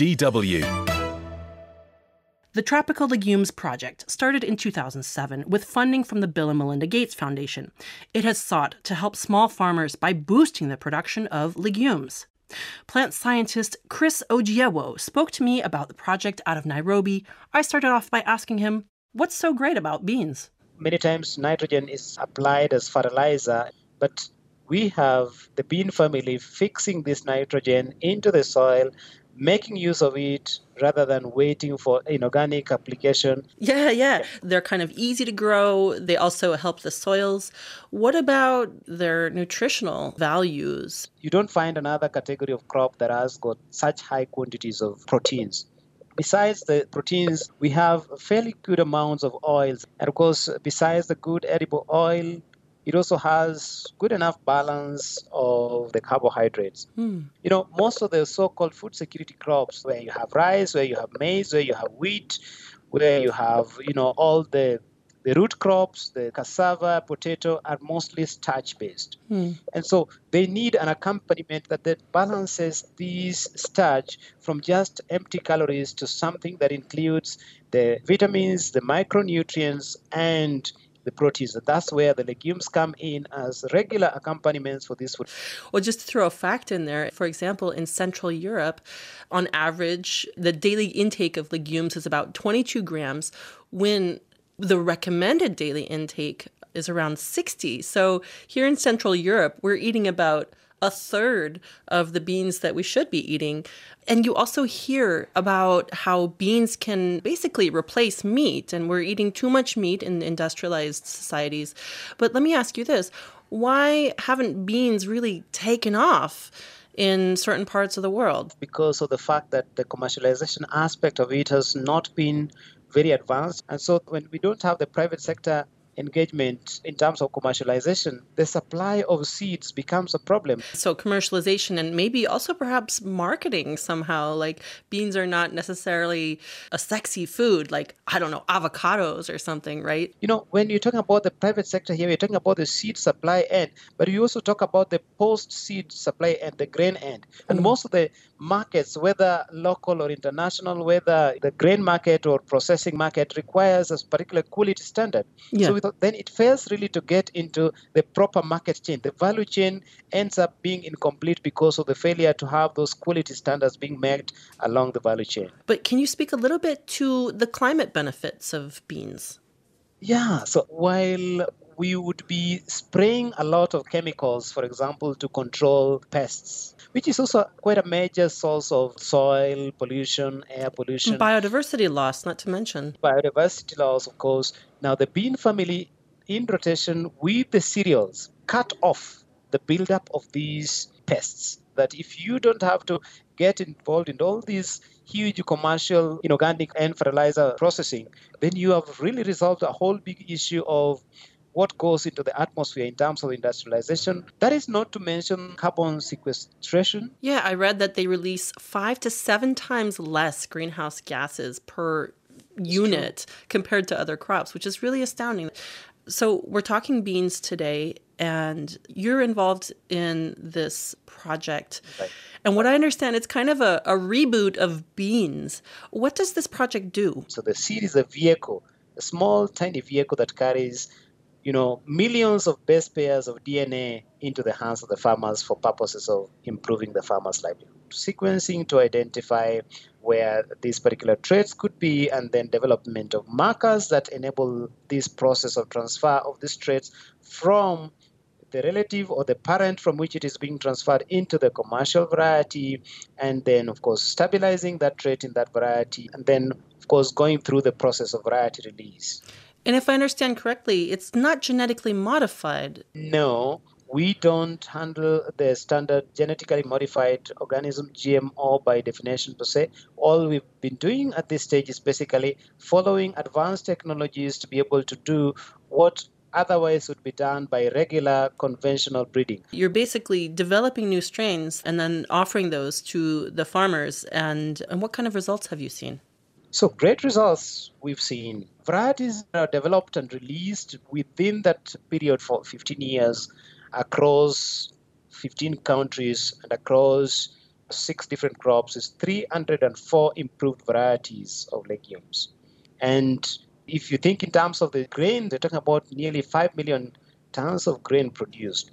DW. The Tropical Legumes Project started in 2007 with funding from the Bill and Melinda Gates Foundation. It has sought to help small farmers by boosting the production of legumes. Plant scientist Chris Ojiewo spoke to me about the project out of Nairobi. I started off by asking him, What's so great about beans? Many times nitrogen is applied as fertilizer, but we have the bean family fixing this nitrogen into the soil making use of it rather than waiting for inorganic application. Yeah, yeah. They're kind of easy to grow. They also help the soils. What about their nutritional values? You don't find another category of crop that has got such high quantities of proteins. Besides the proteins, we have fairly good amounts of oils. And of course, besides the good edible oil, it also has good enough balance of the carbohydrates. Hmm. You know, most of the so-called food security crops, where you have rice, where you have maize, where you have wheat, where you have, you know, all the the root crops, the cassava, potato, are mostly starch based. Hmm. And so they need an accompaniment that, that balances these starch from just empty calories to something that includes the vitamins, the micronutrients, and the proteins. That's where the legumes come in as regular accompaniments for this food. Well, just to throw a fact in there, for example, in Central Europe, on average, the daily intake of legumes is about 22 grams, when the recommended daily intake is around 60. So here in Central Europe, we're eating about a third of the beans that we should be eating. And you also hear about how beans can basically replace meat, and we're eating too much meat in industrialized societies. But let me ask you this why haven't beans really taken off? in certain parts of the world? Because of the fact that the commercialization aspect of it has not been very advanced. And so when we don't have the private sector engagement in terms of commercialization, the supply of seeds becomes a problem. So, commercialization and maybe also perhaps marketing somehow. Like, beans are not necessarily a sexy food, like, I don't know, avocados or something, right? You know, when you're talking about the private sector here, you're talking about the seed supply end, but you also talk about the post seed supply end, the grain end. And mm. most of the markets, whether local or international, whether the grain market or processing market, requires a particular quality standard. Yeah. So then it fails really to get into the proper market chain. The value chain ends up being incomplete because of the failure to have those quality standards being met along the value chain. But can you speak a little bit to the climate benefits of beans? Yeah, so while we would be spraying a lot of chemicals, for example, to control pests, which is also quite a major source of soil pollution, air pollution. Biodiversity loss, not to mention. Biodiversity loss, of course. Now, the bean family in rotation with the cereals cut off the buildup of these pests. That if you don't have to get involved in all these huge commercial inorganic and fertilizer processing, then you have really resolved a whole big issue of what goes into the atmosphere in terms of industrialization. That is not to mention carbon sequestration. Yeah, I read that they release five to seven times less greenhouse gases per unit compared to other crops, which is really astounding. So, we're talking beans today, and you're involved in this project. Right. And what I understand, it's kind of a, a reboot of beans. What does this project do? So, the seed is a vehicle, a small, tiny vehicle that carries you know, millions of base pairs of DNA into the hands of the farmers for purposes of improving the farmer's livelihood. Sequencing to identify where these particular traits could be, and then development of markers that enable this process of transfer of these traits from the relative or the parent from which it is being transferred into the commercial variety, and then, of course, stabilizing that trait in that variety, and then, of course, going through the process of variety release. And if I understand correctly, it's not genetically modified. No, we don't handle the standard genetically modified organism GMO by definition per se. All we've been doing at this stage is basically following advanced technologies to be able to do what otherwise would be done by regular conventional breeding. You're basically developing new strains and then offering those to the farmers. And, and what kind of results have you seen? So, great results we've seen. Varieties are uh, developed and released within that period for 15 years across 15 countries and across six different crops is 304 improved varieties of legumes. And if you think in terms of the grain, they're talking about nearly 5 million tons of grain produced.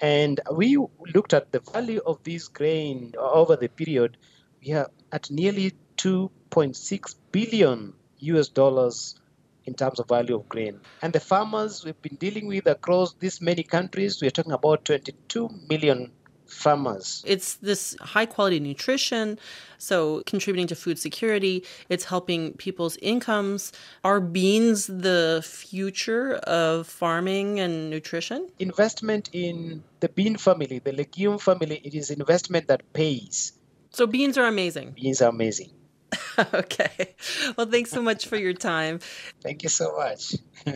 And we looked at the value of this grain over the period. We are at nearly 2.6 billion US dollars in terms of value of grain. And the farmers we've been dealing with across these many countries, we're talking about 22 million farmers. It's this high quality nutrition, so contributing to food security, it's helping people's incomes. Are beans the future of farming and nutrition? Investment in the bean family, the legume family, it is investment that pays. So beans are amazing. Beans are amazing. okay. Well, thanks so much for your time. Thank you so much.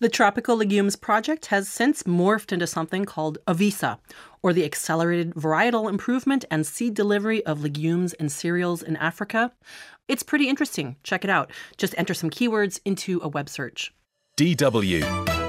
The Tropical Legumes Project has since morphed into something called AVISA, or the Accelerated Varietal Improvement and Seed Delivery of Legumes and Cereals in Africa. It's pretty interesting. Check it out. Just enter some keywords into a web search. DW